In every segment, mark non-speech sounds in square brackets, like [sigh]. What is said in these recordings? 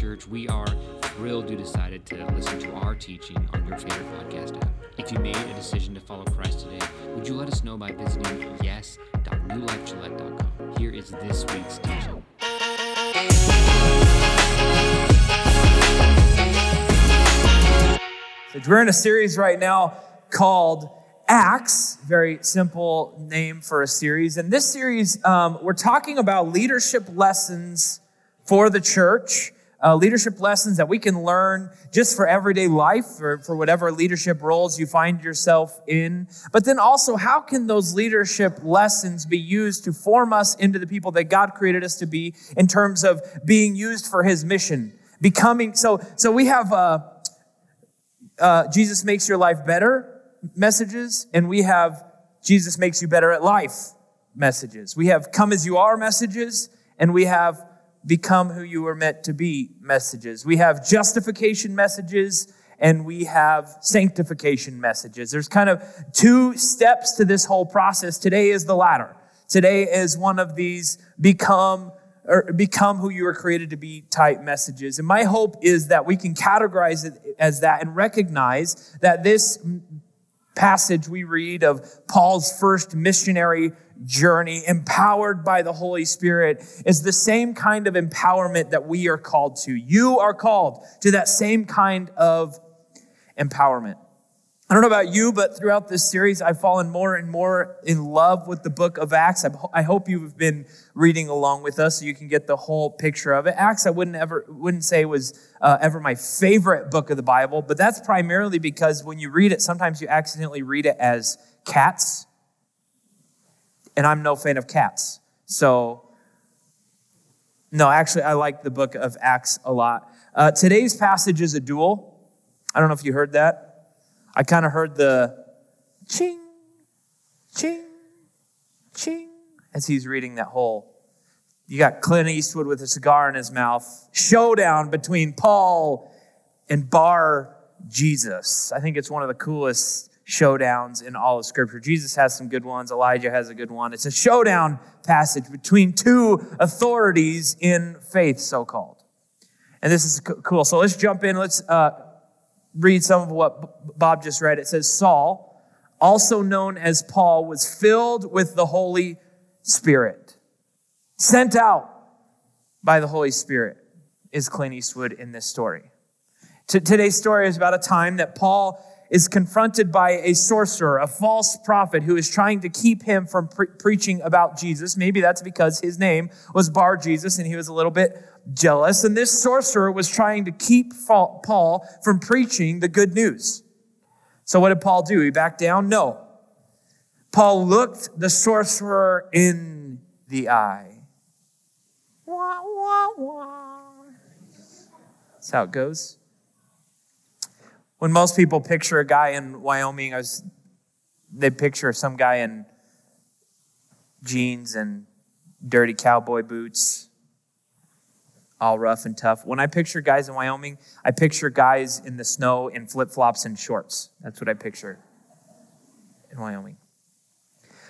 Church. We are thrilled you decided to listen to our teaching on your favorite podcast app. If you made a decision to follow Christ today, would you let us know by visiting yes.newlifegillette.com? Here is this week's teaching. We're in a series right now called Acts, very simple name for a series. And this series, um, we're talking about leadership lessons for the church, uh, leadership lessons that we can learn just for everyday life, or for whatever leadership roles you find yourself in. But then also, how can those leadership lessons be used to form us into the people that God created us to be in terms of being used for His mission? Becoming, so, so we have, uh, uh, Jesus makes your life better messages, and we have Jesus makes you better at life messages. We have come as you are messages, and we have become who you were meant to be messages. We have justification messages and we have sanctification messages. There's kind of two steps to this whole process. Today is the latter. Today is one of these become or become who you were created to be type messages. And my hope is that we can categorize it as that and recognize that this passage we read of Paul's first missionary journey, empowered by the Holy Spirit, is the same kind of empowerment that we are called to. You are called to that same kind of empowerment. I don't know about you, but throughout this series, I've fallen more and more in love with the book of Acts. I hope you've been reading along with us so you can get the whole picture of it. Acts, I wouldn't ever wouldn't say was uh, ever my favorite book of the Bible, but that's primarily because when you read it, sometimes you accidentally read it as cats, and I'm no fan of cats. So, no, actually, I like the book of Acts a lot. Uh, today's passage is a duel. I don't know if you heard that. I kind of heard the ching, ching, ching as he's reading that whole. You got Clint Eastwood with a cigar in his mouth. Showdown between Paul and Bar Jesus. I think it's one of the coolest showdowns in all of Scripture. Jesus has some good ones. Elijah has a good one. It's a showdown passage between two authorities in faith, so called. And this is cool. So let's jump in. Let's uh, read some of what Bob just read. It says, Saul, also known as Paul, was filled with the Holy Spirit, sent out by the Holy Spirit, is Clint Eastwood in this story. Today's story is about a time that Paul is confronted by a sorcerer, a false prophet who is trying to keep him from pre- preaching about Jesus. Maybe that's because his name was Bar Jesus and he was a little bit jealous. And this sorcerer was trying to keep Paul from preaching the good news. So what did Paul do? He backed down? No. Paul looked the sorcerer in the eye. Wah, wah, wah. That's how it goes. When most people picture a guy in Wyoming, was, they picture some guy in jeans and dirty cowboy boots, all rough and tough. When I picture guys in Wyoming, I picture guys in the snow in flip flops and shorts. That's what I picture in Wyoming.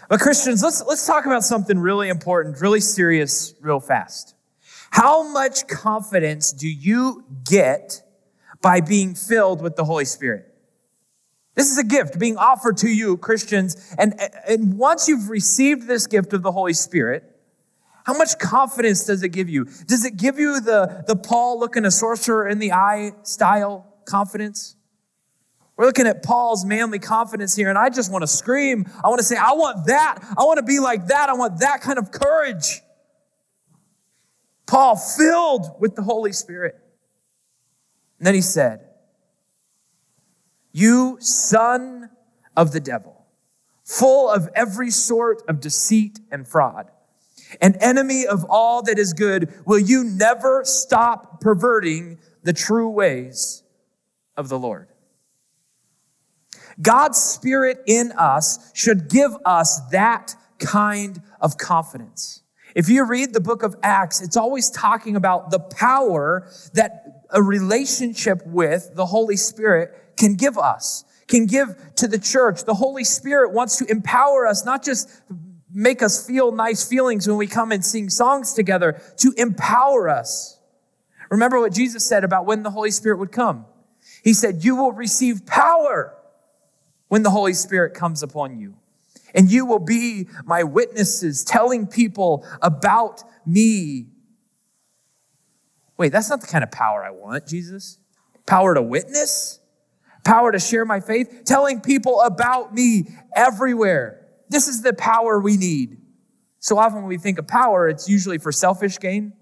But Christians, let's, let's talk about something really important, really serious, real fast. How much confidence do you get by being filled with the Holy Spirit. This is a gift being offered to you, Christians. And, and once you've received this gift of the Holy Spirit, how much confidence does it give you? Does it give you the, the Paul looking a sorcerer in the eye style confidence? We're looking at Paul's manly confidence here, and I just want to scream. I want to say, I want that. I want to be like that. I want that kind of courage. Paul filled with the Holy Spirit. And then he said, You son of the devil, full of every sort of deceit and fraud, an enemy of all that is good, will you never stop perverting the true ways of the Lord? God's Spirit in us should give us that kind of confidence. If you read the book of Acts, it's always talking about the power that a relationship with the Holy Spirit can give us, can give to the church. The Holy Spirit wants to empower us, not just make us feel nice feelings when we come and sing songs together, to empower us. Remember what Jesus said about when the Holy Spirit would come. He said, You will receive power when the Holy Spirit comes upon you. And you will be my witnesses, telling people about me. Wait, that's not the kind of power I want, Jesus. Power to witness? Power to share my faith? Telling people about me everywhere. This is the power we need. So often when we think of power, it's usually for selfish gain.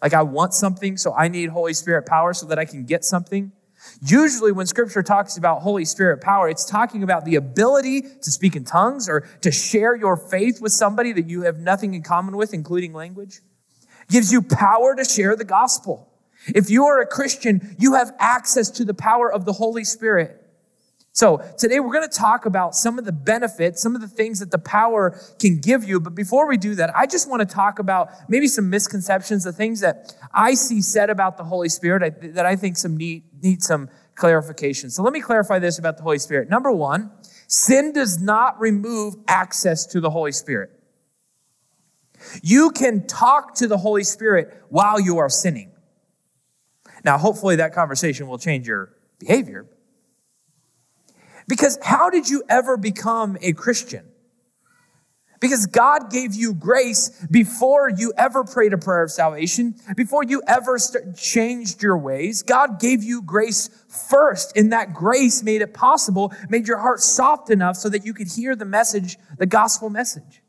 Like I want something, so I need Holy Spirit power so that I can get something. Usually, when scripture talks about Holy Spirit power, it's talking about the ability to speak in tongues or to share your faith with somebody that you have nothing in common with, including language. Gives you power to share the gospel. If you are a Christian, you have access to the power of the Holy Spirit. So today we're going to talk about some of the benefits, some of the things that the power can give you. But before we do that, I just want to talk about maybe some misconceptions, the things that I see said about the Holy Spirit that I think some need, need some clarification. So let me clarify this about the Holy Spirit. Number one, sin does not remove access to the Holy Spirit. You can talk to the Holy Spirit while you are sinning. Now, hopefully that conversation will change your behavior, because how did you ever become a Christian? Because God gave you grace before you ever prayed a prayer of salvation, before you ever changed your ways. God gave you grace first, and that grace made it possible, made your heart soft enough so that you could hear the message, the gospel message.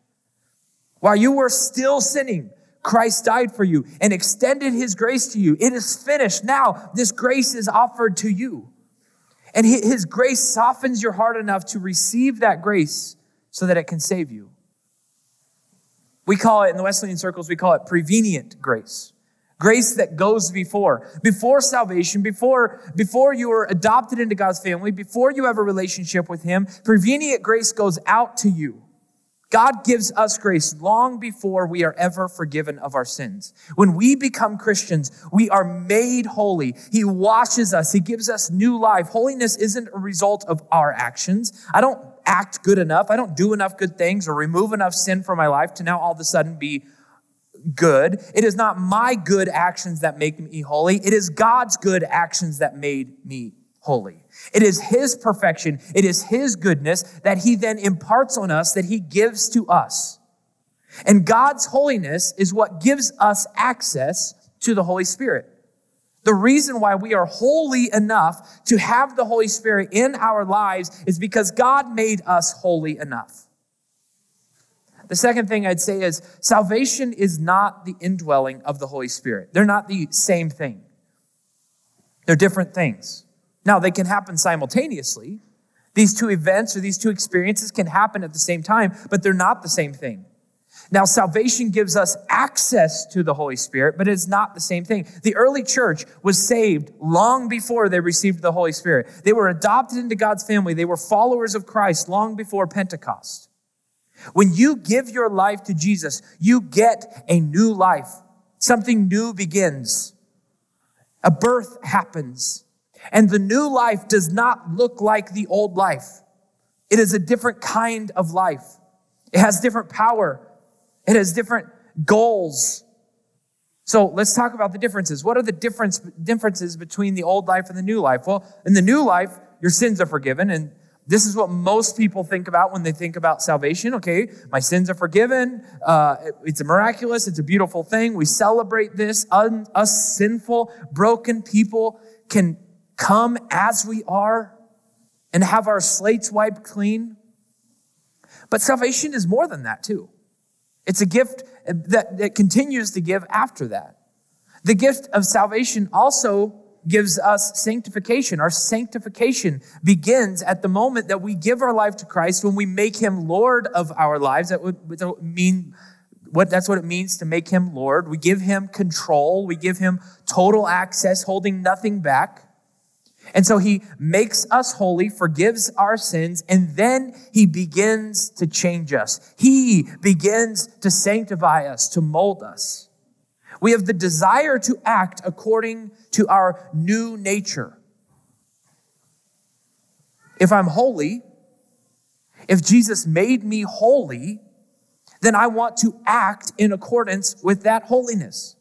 While you were still sinning, Christ died for you and extended his grace to you. It is finished. Now, this grace is offered to you. And his grace softens your heart enough to receive that grace so that it can save you. We call it, in the Wesleyan circles, we call it prevenient grace. Grace that goes before. Before salvation, before, before you are adopted into God's family, before you have a relationship with Him, prevenient grace goes out to you. God gives us grace long before we are ever forgiven of our sins. When we become Christians, we are made holy. He washes us. He gives us new life. Holiness isn't a result of our actions. I don't act good enough. I don't do enough good things or remove enough sin from my life to now all of a sudden be good. It is not my good actions that make me holy. It is God's good actions that made me holy. It is His perfection, it is His goodness that He then imparts on us, that He gives to us. And God's holiness is what gives us access to the Holy Spirit. The reason why we are holy enough to have the Holy Spirit in our lives is because God made us holy enough. The second thing I'd say is salvation is not the indwelling of the Holy Spirit. They're not the same thing. They're different things. Now, they can happen simultaneously. These two events or these two experiences can happen at the same time, but they're not the same thing. Now, salvation gives us access to the Holy Spirit, but it's not the same thing. The early church was saved long before they received the Holy Spirit. They were adopted into God's family. They were followers of Christ long before Pentecost. When you give your life to Jesus, you get a new life. Something new begins. A birth happens. And the new life does not look like the old life. It is a different kind of life. It has different power. It has different goals. So let's talk about the differences. What are the difference, differences between the old life and the new life? Well, in the new life, your sins are forgiven. And this is what most people think about when they think about salvation. Okay, my sins are forgiven. Uh, it's a miraculous, it's a beautiful thing. We celebrate this. Un, us sinful, broken people can come as we are and have our slates wiped clean. But salvation is more than that, too. It's a gift that, that continues to give after that. The gift of salvation also gives us sanctification. Our sanctification begins at the moment that we give our life to Christ, when we make him Lord of our lives. That would, would mean what that's what it means to make him Lord. We give him control, we give him total access, holding nothing back. And so he makes us holy, forgives our sins, and then he begins to change us. He begins to sanctify us, to mold us. We have the desire to act according to our new nature. If I'm holy, if Jesus made me holy, then I want to act in accordance with that holiness.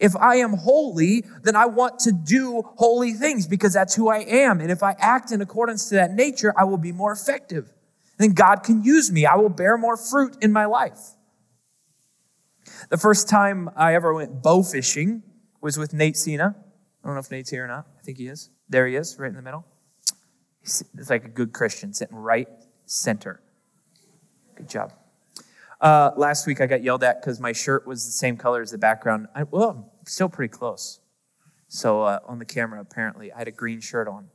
If I am holy, then I want to do holy things because that's who I am. And if I act in accordance to that nature, I will be more effective. Then God can use me. I will bear more fruit in my life. The first time I ever went bow fishing was with Nate Cena. I don't know if Nate's here or not. I think he is. There he is, right in the middle. He's like a good Christian, sitting right center. Good job. Uh, last week I got yelled at because my shirt was the same color as the background. I, well, I'm still pretty close. So uh, on the camera, apparently, I had a green shirt on,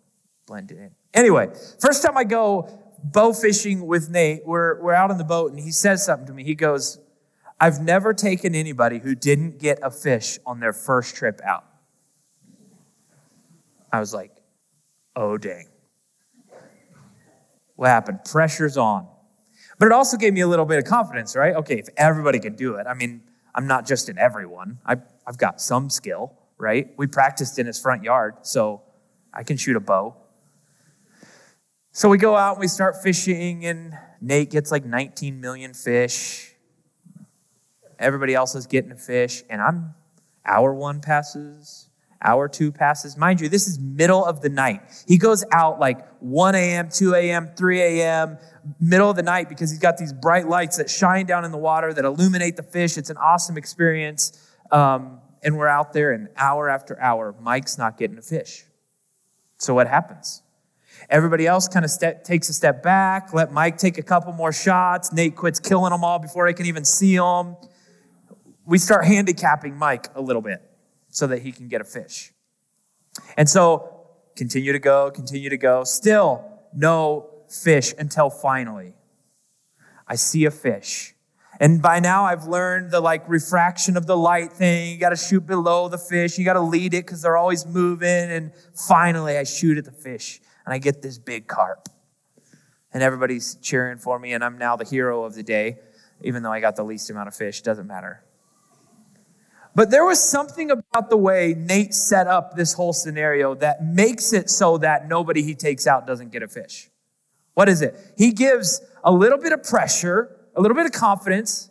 blended in. Anyway, first time I go bow fishing with Nate, we're, we're out on the boat, and he says something to me. He goes, I've never taken anybody who didn't get a fish on their first trip out. I was like, oh, dang. What happened? Pressure's on. But it also gave me a little bit of confidence, right? Okay, if everybody can do it, I mean, I'm not just in everyone. I've, I've got some skill, right? We practiced in his front yard, so I can shoot a bow. So we go out and we start fishing, and Nate gets like 19 million fish. Everybody else is getting a fish, and I'm hour one passes, hour two passes. Mind you, this is middle of the night. He goes out like 1 a.m., 2 a.m., 3 a.m., middle of the night because he's got these bright lights that shine down in the water that illuminate the fish. It's an awesome experience. Um, and we're out there, and hour after hour, Mike's not getting a fish. So what happens? Everybody else kind of takes a step back, let Mike take a couple more shots. Nate quits killing them all before I can even see them. We start handicapping Mike a little bit so that he can get a fish. And so continue to go, continue to go. Still no fish until finally I see a fish. And by now I've learned the like refraction of the light thing. You got to shoot below the fish. You got to lead it because they're always moving. And finally I shoot at the fish and I get this big carp. And everybody's cheering for me and I'm now the hero of the day, even though I got the least amount of fish. Doesn't matter. But there was something about the way Nate set up this whole scenario that makes it so that nobody he takes out doesn't get a fish. What is it? He gives a little bit of pressure, a little bit of confidence.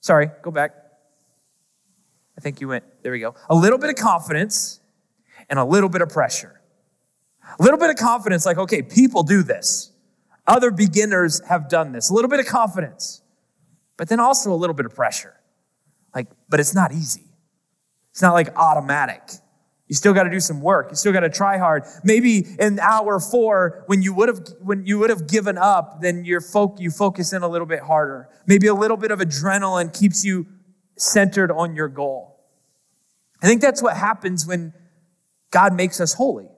Sorry, go back. I think you went, there we go. A little bit of confidence and a little bit of pressure. A little bit of confidence, like, okay, people do this. Other beginners have done this. A little bit of confidence, but then also a little bit of pressure. Like, but it's not easy. It's not like automatic. You still got to do some work. You still got to try hard. Maybe in hour four, when you would have when you would have given up, then your folk you focus in a little bit harder. Maybe a little bit of adrenaline keeps you centered on your goal. I think that's what happens when God makes us holy.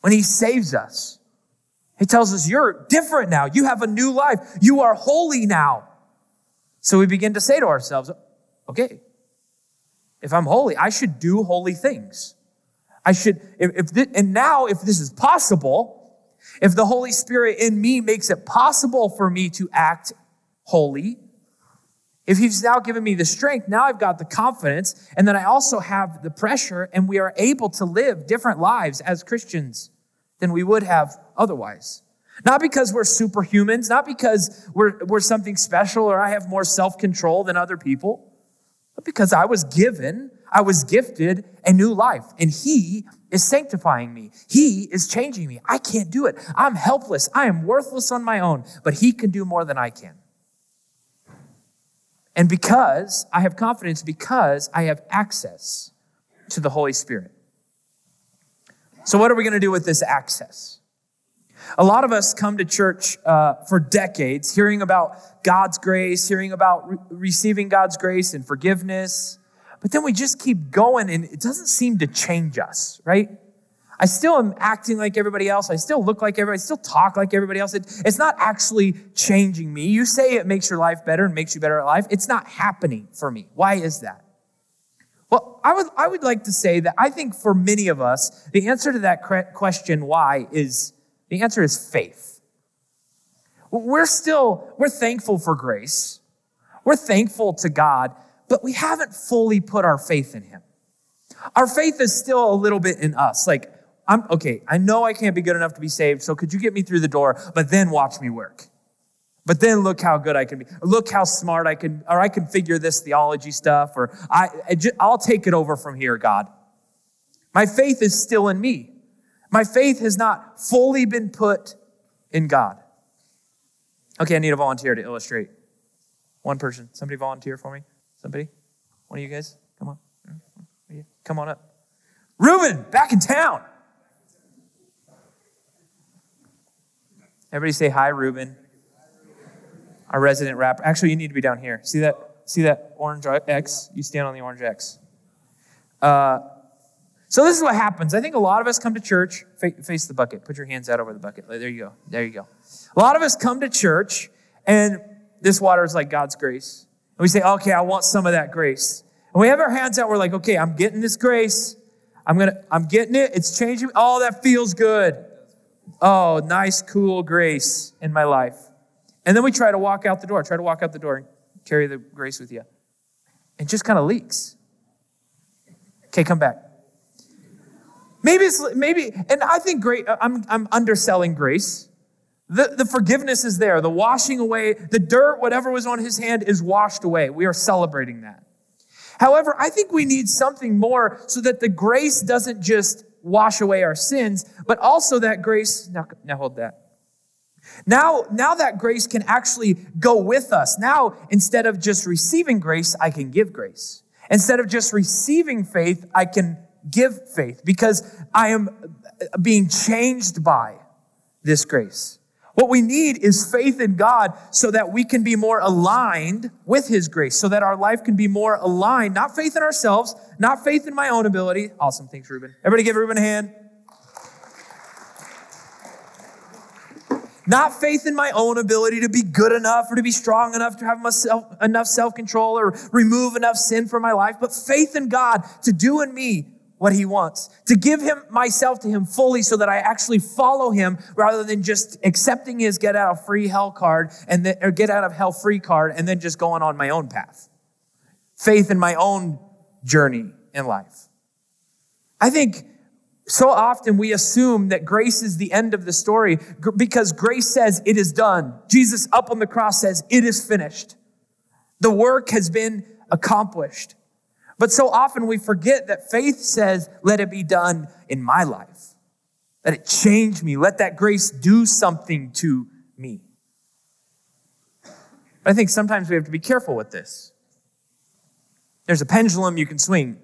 When He saves us, He tells us, "You're different now. You have a new life. You are holy now." So we begin to say to ourselves, "Okay, if I'm holy, I should do holy things. I should, if, if this, and now if this is possible, if the Holy Spirit in me makes it possible for me to act holy, if He's now given me the strength, now I've got the confidence, and then I also have the pressure, and we are able to live different lives as Christians than we would have otherwise. Not because we're superhumans, not because we're, we're something special or I have more self control than other people but because I was given, I was gifted a new life, and He is sanctifying me. He is changing me. I can't do it. I'm helpless. I am worthless on my own, but He can do more than I can. And because I have confidence, because I have access to the Holy Spirit. So, what are we going to do with this access? A lot of us come to church uh, for decades hearing about God's grace, hearing about re- receiving God's grace and forgiveness, but then we just keep going and it doesn't seem to change us, right? I still am acting like everybody else. I still look like everybody. I still talk like everybody else. It, it's not actually changing me. You say it makes your life better and makes you better at life. It's not happening for me. Why is that? Well, I would, I would like to say that I think for many of us, the answer to that question, why, is the answer is faith. We're still, we're thankful for grace. We're thankful to God, but we haven't fully put our faith in Him. Our faith is still a little bit in us. Like, I'm okay, I know I can't be good enough to be saved, so could you get me through the door, but then watch me work? But then look how good I can be. Look how smart I can, or I can figure this theology stuff, or I, I'll take it over from here, God. My faith is still in me. My faith has not fully been put in God. Okay, I need a volunteer to illustrate. One person. Somebody volunteer for me? Somebody? One of you guys? Come on. Come on up. Reuben, back in town. Everybody say hi, Reuben. Our resident rapper. Actually, you need to be down here. See that? See that orange X? You stand on the orange X. Uh, so this is what happens. I think a lot of us come to church. Face the bucket. Put your hands out over the bucket. There you go. There you go. A lot of us come to church, and this water is like God's grace. And we say, okay, I want some of that grace. And we have our hands out. We're like, okay, I'm getting this grace. I'm gonna, I'm getting it. It's changing. Oh, that feels good. Oh, nice, cool grace in my life. And then we try to walk out the door, try to walk out the door and carry the grace with you. It just kind of leaks. Okay, come back. Maybe it's maybe, and I think great, I'm, I'm underselling grace. The, the forgiveness is there, the washing away, the dirt, whatever was on his hand is washed away. We are celebrating that. However, I think we need something more so that the grace doesn't just wash away our sins, but also that grace, now, now hold that. Now, now that grace can actually go with us. Now, instead of just receiving grace, I can give grace. Instead of just receiving faith, I can give faith because I am being changed by this grace. What we need is faith in God so that we can be more aligned with His grace, so that our life can be more aligned, not faith in ourselves, not faith in my own ability. Awesome. Thanks, Ruben. Everybody give Ruben a hand. Not faith in my own ability to be good enough or to be strong enough to have myself, enough self control or remove enough sin from my life, but faith in God to do in me what he wants, to give him myself to him fully so that I actually follow him rather than just accepting his get out of free hell card and or get out of hell free card and then just going on my own path. Faith in my own journey in life. I think so often we assume that grace is the end of the story because grace says it is done. Jesus up on the cross says it is finished. The work has been accomplished. But so often we forget that faith says, let it be done in my life. Let it change me. Let that grace do something to me. But I think sometimes we have to be careful with this. There's a pendulum you can swing.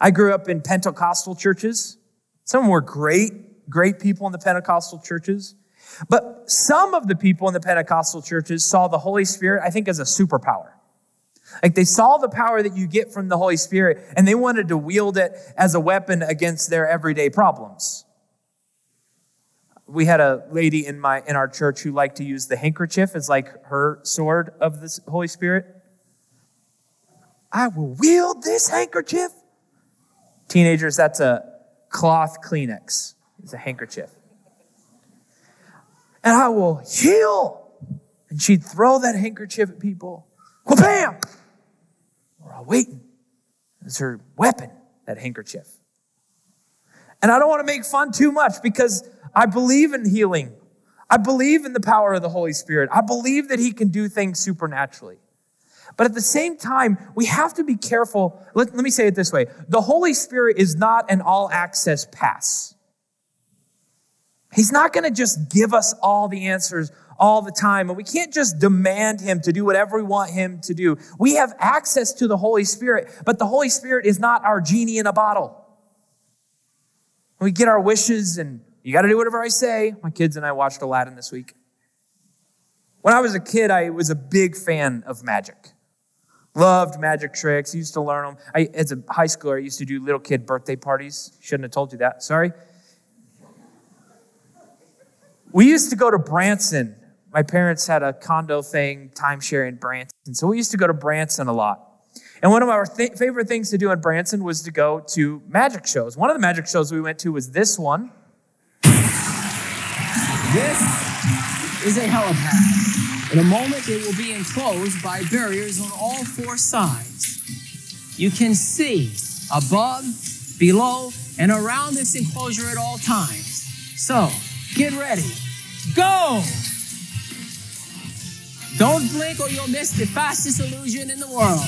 I grew up in Pentecostal churches. Some were great, great people in the Pentecostal churches. But some of the people in the Pentecostal churches saw the Holy Spirit, I think, as a superpower. Like they saw the power that you get from the Holy Spirit and they wanted to wield it as a weapon against their everyday problems. We had a lady in my in our church who liked to use the handkerchief as like her sword of the Holy Spirit. I will wield this handkerchief. Teenagers, that's a cloth Kleenex. It's a handkerchief. And I will heal. And she'd throw that handkerchief at people. Well, bam! All waiting. It's her weapon, that handkerchief. And I don't want to make fun too much because I believe in healing. I believe in the power of the Holy Spirit. I believe that He can do things supernaturally. But at the same time, we have to be careful. Let, let me say it this way the Holy Spirit is not an all access pass. He's not going to just give us all the answers all the time. And we can't just demand him to do whatever we want him to do. We have access to the Holy Spirit, but the Holy Spirit is not our genie in a bottle. We get our wishes and you got to do whatever I say. My kids and I watched Aladdin this week. When I was a kid, I was a big fan of magic. Loved magic tricks, used to learn them. I, as a high schooler, I used to do little kid birthday parties. Shouldn't have told you that. Sorry. We used to go to Branson my parents had a condo thing, timeshare in Branson. So we used to go to Branson a lot. And one of our th- favorite things to do in Branson was to go to magic shows. One of the magic shows we went to was this one. This is a helipad. In a moment, it will be enclosed by barriers on all four sides. You can see above, below, and around this enclosure at all times. So, get ready. Go! Don't blink or you'll miss the fastest illusion in the world.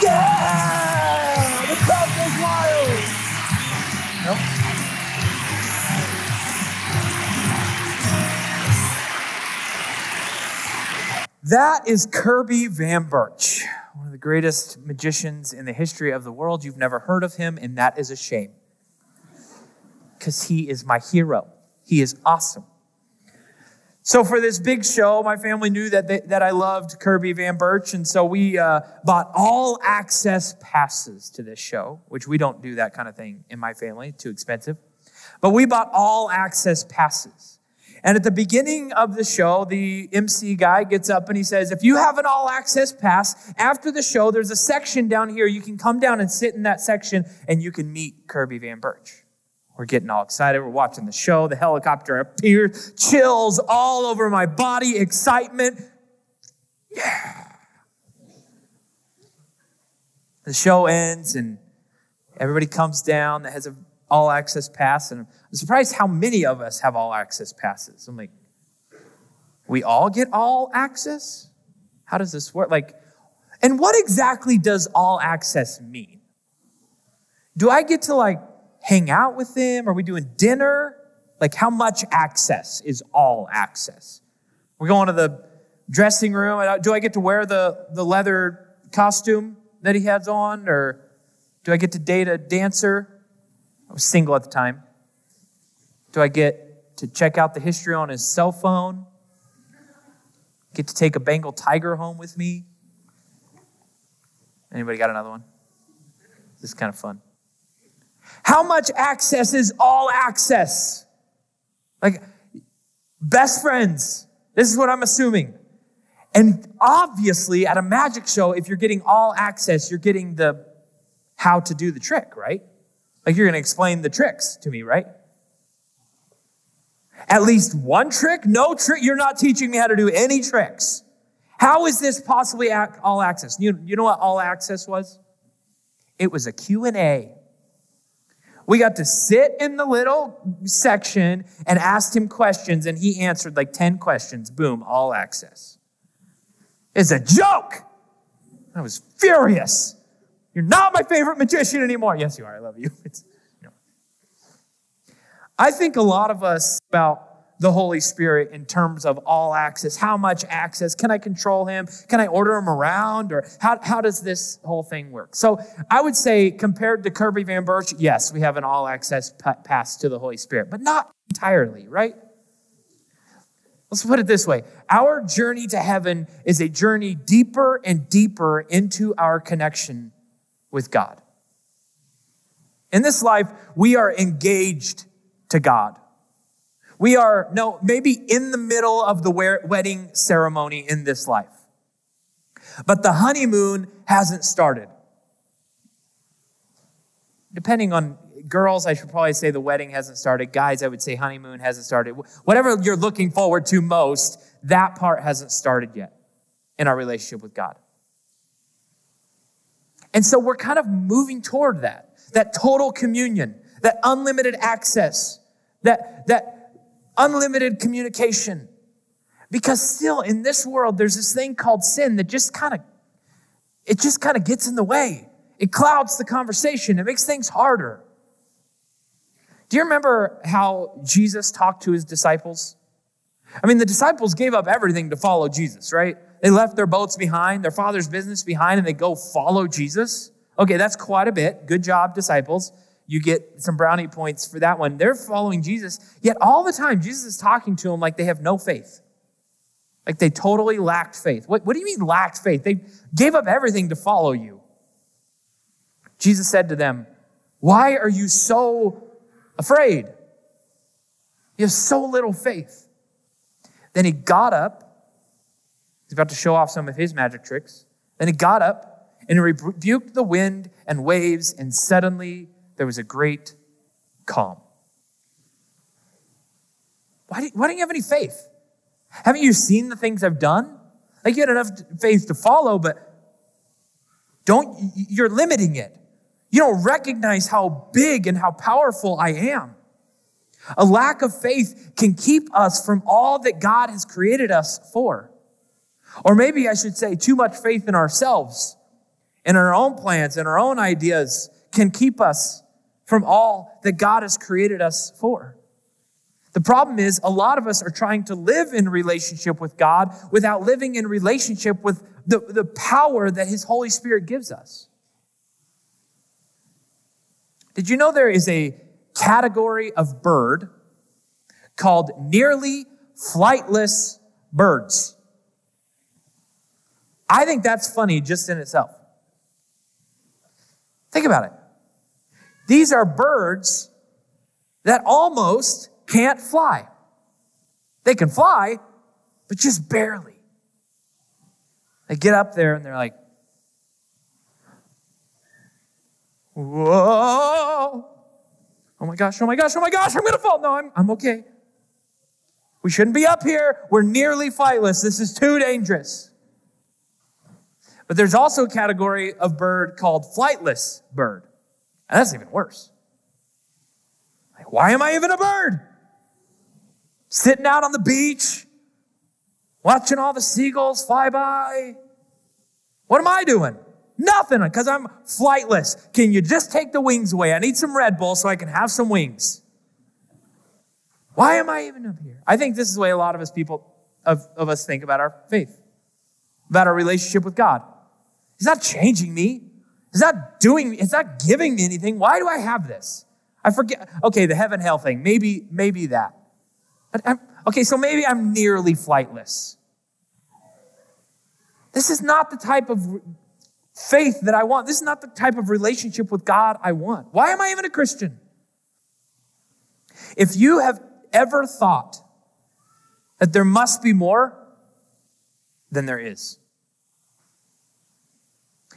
Yeah! The crowd goes wild! Nope. That is Kirby VanBurch, one of the greatest magicians in the history of the world. You've never heard of him, and that is a shame. Because he is my hero. He is awesome. So for this big show, my family knew that they, that I loved Kirby VanBurch, and so we uh, bought all access passes to this show, which we don't do that kind of thing in my family; too expensive. But we bought all access passes. And at the beginning of the show, the MC guy gets up and he says, If you have an all access pass, after the show, there's a section down here. You can come down and sit in that section and you can meet Kirby VanBurch. We're getting all excited. We're watching the show. The helicopter appears, chills all over my body, excitement. Yeah. The show ends and everybody comes down that has an all access pass. And I'm surprised how many of us have all access passes. I'm like, we all get all access? How does this work? Like, and what exactly does all access mean? Do I get to like hang out with them? Are we doing dinner? Like, how much access is all access? We're going to the dressing room. Uh, do I get to wear the, the leather costume that he has on? Or do I get to date a dancer? I was single at the time. Do I get to check out the history on his cell phone? Get to take a Bengal tiger home with me? Anybody got another one? This is kind of fun. How much access is all access? Like, best friends. This is what I'm assuming. And obviously, at a magic show, if you're getting all access, you're getting the how to do the trick, right? Like you're going to explain the tricks to me, right? At least one trick? No trick. You're not teaching me how to do any tricks. How is this possibly all access? You, you know what all access was? It was a Q&A. We got to sit in the little section and asked him questions, and he answered like 10 questions. Boom, all access. It's a joke. I was furious. You're not my favorite magician anymore. Yes, you are. I love you. [laughs] It's, you know. I think a lot of us about the Holy Spirit in terms of all access. How much access? Can I control him? Can I order him around? Or how, how does this whole thing work? So I would say, compared to Kirby VanBurch, yes, we have an all access pass to the Holy Spirit, but not entirely, right? Let's put it this way Our journey to heaven is a journey deeper and deeper into our connection with God. In this life, we are engaged to God. We are, no, maybe in the middle of the wedding ceremony in this life. But the honeymoon hasn't started. Depending on girls, I should probably say the wedding hasn't started. Guys, I would say honeymoon hasn't started. Whatever you're looking forward to most, that part hasn't started yet in our relationship with God. And so we're kind of moving toward that, that total communion, that unlimited access, that, that unlimited communication. Because still in this world, there's this thing called sin that just kind of, it just kind of gets in the way. It clouds the conversation. It makes things harder. Do you remember how Jesus talked to his disciples? I mean, the disciples gave up everything to follow Jesus, right? They left their boats behind, their father's business behind, and they go follow Jesus. Okay, that's quite a bit. Good job, disciples. You get some brownie points for that one. They're following Jesus, yet all the time, Jesus is talking to them like they have no faith. Like they totally lacked faith. What, what do you mean lacked faith? They gave up everything to follow you. Jesus said to them, Why are you so afraid? You have so little faith. Then he got up He's about to show off some of his magic tricks. Then he got up and rebuked the wind and waves, and suddenly there was a great calm. Why, do, why don't you have any faith? Haven't you seen the things I've done? Like you had enough faith to follow, but don't, you're limiting it. You don't recognize how big and how powerful I am. A lack of faith can keep us from all that God has created us for. Or maybe I should say, too much faith in ourselves, in our own plans, in our own ideas can keep us from all that God has created us for. The problem is, a lot of us are trying to live in relationship with God without living in relationship with the, the power that His Holy Spirit gives us. Did you know there is a category of bird called nearly flightless birds? I think that's funny just in itself. Think about it. These are birds that almost can't fly. They can fly, but just barely. They get up there and they're like, whoa. Oh my gosh, oh my gosh, oh my gosh, I'm gonna fall. No, I'm, I'm okay. We shouldn't be up here. We're nearly flightless. This is too dangerous. But there's also a category of bird called flightless bird. And that's even worse. Like, why am I even a bird? Sitting out on the beach, watching all the seagulls fly by. What am I doing? Nothing, because I'm flightless. Can you just take the wings away? I need some Red Bull so I can have some wings. Why am I even up here? I think this is the way a lot of us people of, of us think about our faith, about our relationship with God. He's not changing me. He's not doing, he's not giving me anything. Why do I have this? I forget. Okay, the heaven hell thing. Maybe, maybe that. Okay, so maybe I'm nearly flightless. This is not the type of faith that I want. This is not the type of relationship with God I want. Why am I even a Christian? If you have ever thought that there must be more, then there is.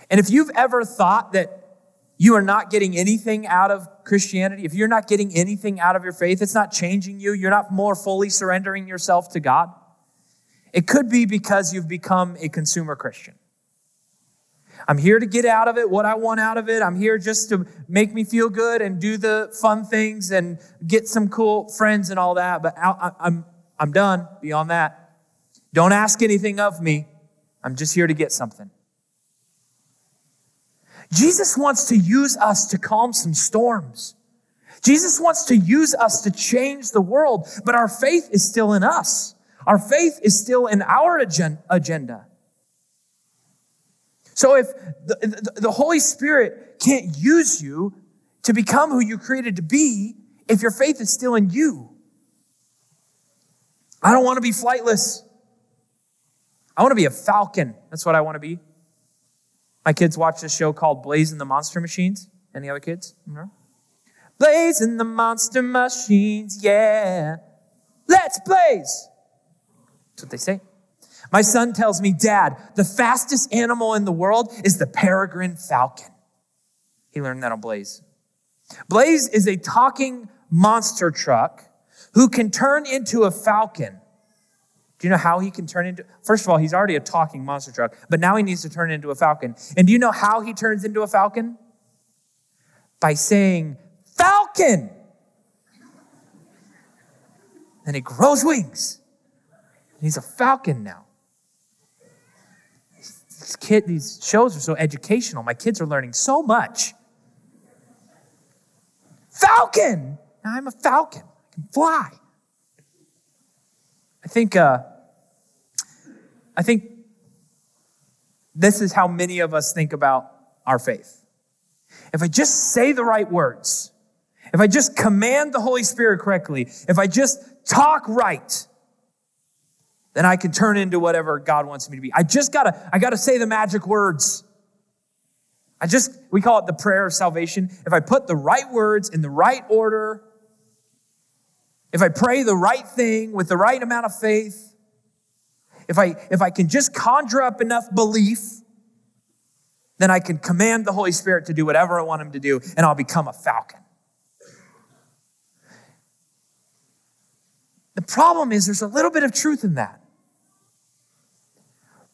And if you've ever thought that you are not getting anything out of Christianity, if you're not getting anything out of your faith, it's not changing you, you're not more fully surrendering yourself to God, it could be because you've become a consumer Christian. I'm here to get out of it what I want out of it. I'm here just to make me feel good and do the fun things and get some cool friends and all that. But I'm, I'm done beyond that. Don't ask anything of me. I'm just here to get something. Jesus wants to use us to calm some storms. Jesus wants to use us to change the world, but our faith is still in us. Our faith is still in our agenda. So if the, the, Holy Spirit can't use you to become who you created to be, if your faith is still in you, I don't want to be flightless. I want to be a falcon. That's what I want to be. My kids watch this show called Blaze and the Monster Machines. Any other kids? No? Blaze and the Monster Machines, yeah. Let's blaze. That's what they say. My son tells me, Dad, the fastest animal in the world is the peregrine falcon. He learned that on Blaze. Blaze is a talking monster truck who can turn into a falcon do you know how he can turn into? First of all, he's already a talking monster truck, but now he needs to turn into a falcon. And do you know how he turns into a falcon? By saying, Falcon! And he grows wings. And he's a falcon now. Kid, these shows are so educational. My kids are learning so much. Falcon! Now I'm a falcon. I can fly. I think, uh, I think this is how many of us think about our faith. If I just say the right words, if I just command the Holy Spirit correctly, if I just talk right, then I can turn into whatever God wants me to be. I just gotta, I gotta say the magic words. I just, we call it the prayer of salvation. If I put the right words in the right order, if I pray the right thing with the right amount of faith, if I, if I can just conjure up enough belief, then I can command the Holy Spirit to do whatever I want him to do, and I'll become a falcon. The problem is there's a little bit of truth in that.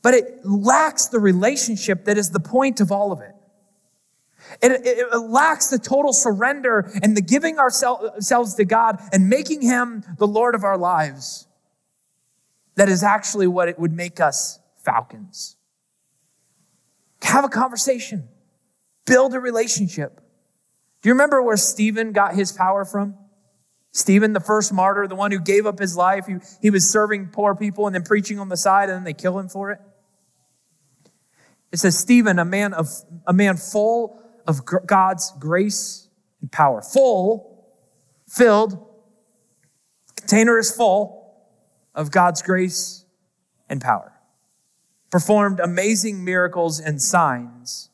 But it lacks the relationship that is the point of all of it. It, it, it, lacks the total surrender and the giving ourselves to God and making Him the Lord of our lives. That is actually what it would make us falcons. Have a conversation, build a relationship. Do you remember where Stephen got his power from? Stephen, the first martyr, the one who gave up his life, he, he was serving poor people and then preaching on the side, and then they kill him for it. It says, Stephen, a man of a man full of God's grace and power. Full, filled, container is full of God's grace and power. Performed amazing miracles and signs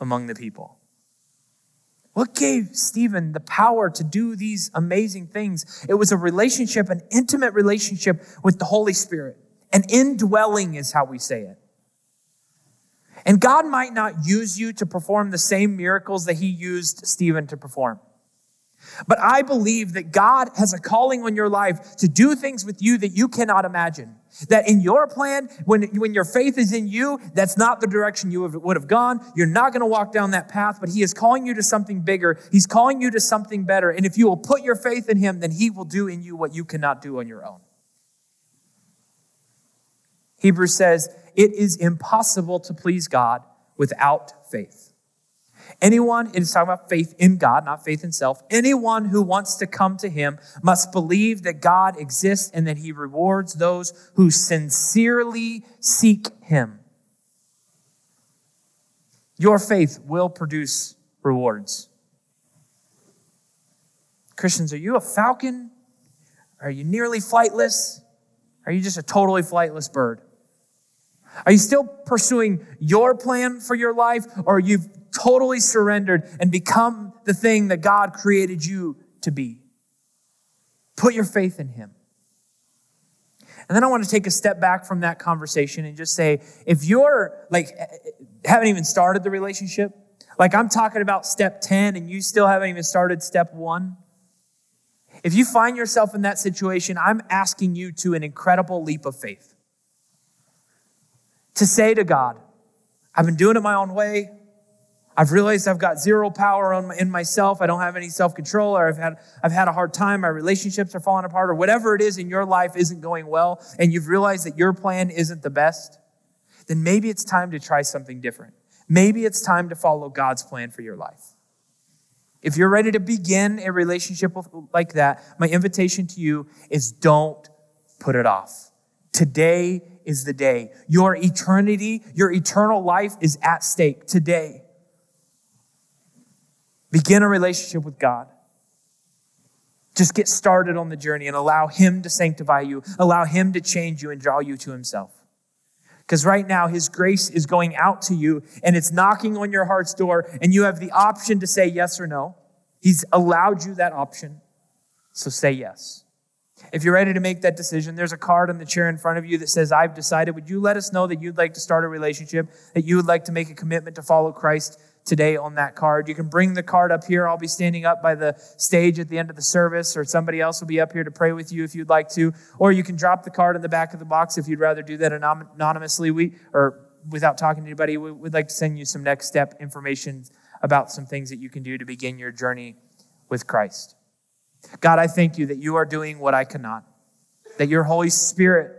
among the people. What gave Stephen the power to do these amazing things? It was a relationship, an intimate relationship with the Holy Spirit. An indwelling is how we say it. And God might not use you to perform the same miracles that he used Stephen to perform. But I believe that God has a calling on your life to do things with you that you cannot imagine. That in your plan, when, when your faith is in you, that's not the direction you would have gone. You're not going to walk down that path, but He is calling you to something bigger. He's calling you to something better. And if you will put your faith in Him, then He will do in you what you cannot do on your own. Hebrews says, it is impossible to please God without faith. Anyone, it is talking about faith in God, not faith in self. Anyone who wants to come to him must believe that God exists and that he rewards those who sincerely seek him. Your faith will produce rewards. Christians, are you a falcon? Are you nearly flightless? Are you just a totally flightless bird? Are you still pursuing your plan for your life, or you've totally surrendered and become the thing that God created you to be? Put your faith in Him. And then I want to take a step back from that conversation and just say, if you're like, haven't even started the relationship, like I'm talking about step 10 and you still haven't even started step one, if you find yourself in that situation, I'm asking you to an incredible leap of faith to say to God, I've been doing it my own way. I've realized I've got zero power my, in myself. I don't have any self control, or I've had, I've had a hard time. My relationships are falling apart, or whatever it is in your life isn't going well, and you've realized that your plan isn't the best. Then maybe it's time to try something different. Maybe it's time to follow God's plan for your life. If you're ready to begin a relationship with, like that, my invitation to you is don't put it off. Today is the day. Your eternity, your eternal life is at stake today. Begin a relationship with God. Just get started on the journey and allow Him to sanctify you, allow Him to change you and draw you to Himself. Because right now, His grace is going out to you and it's knocking on your heart's door, and you have the option to say yes or no. He's allowed you that option. So say yes. If you're ready to make that decision, there's a card on the chair in front of you that says, I've decided. Would you let us know that you'd like to start a relationship, that you would like to make a commitment to follow Christ today on that card? You can bring the card up here. I'll be standing up by the stage at the end of the service, or somebody else will be up here to pray with you if you'd like to. Or you can drop the card in the back of the box if you'd rather do that anonymously. We, or without talking to anybody, we'd like to send you some next step information about some things that you can do to begin your journey with Christ. God, I thank you that you are doing what I cannot, that your Holy Spirit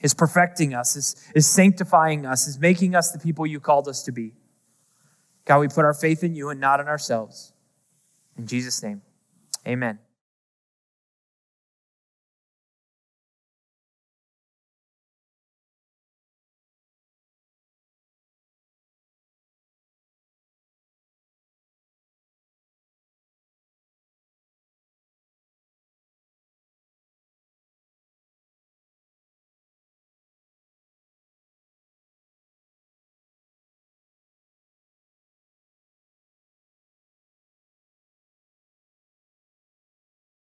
is perfecting us, is, is sanctifying us, is making us the people you called us to be. God, we put our faith in you and not in ourselves. In Jesus' name, amen.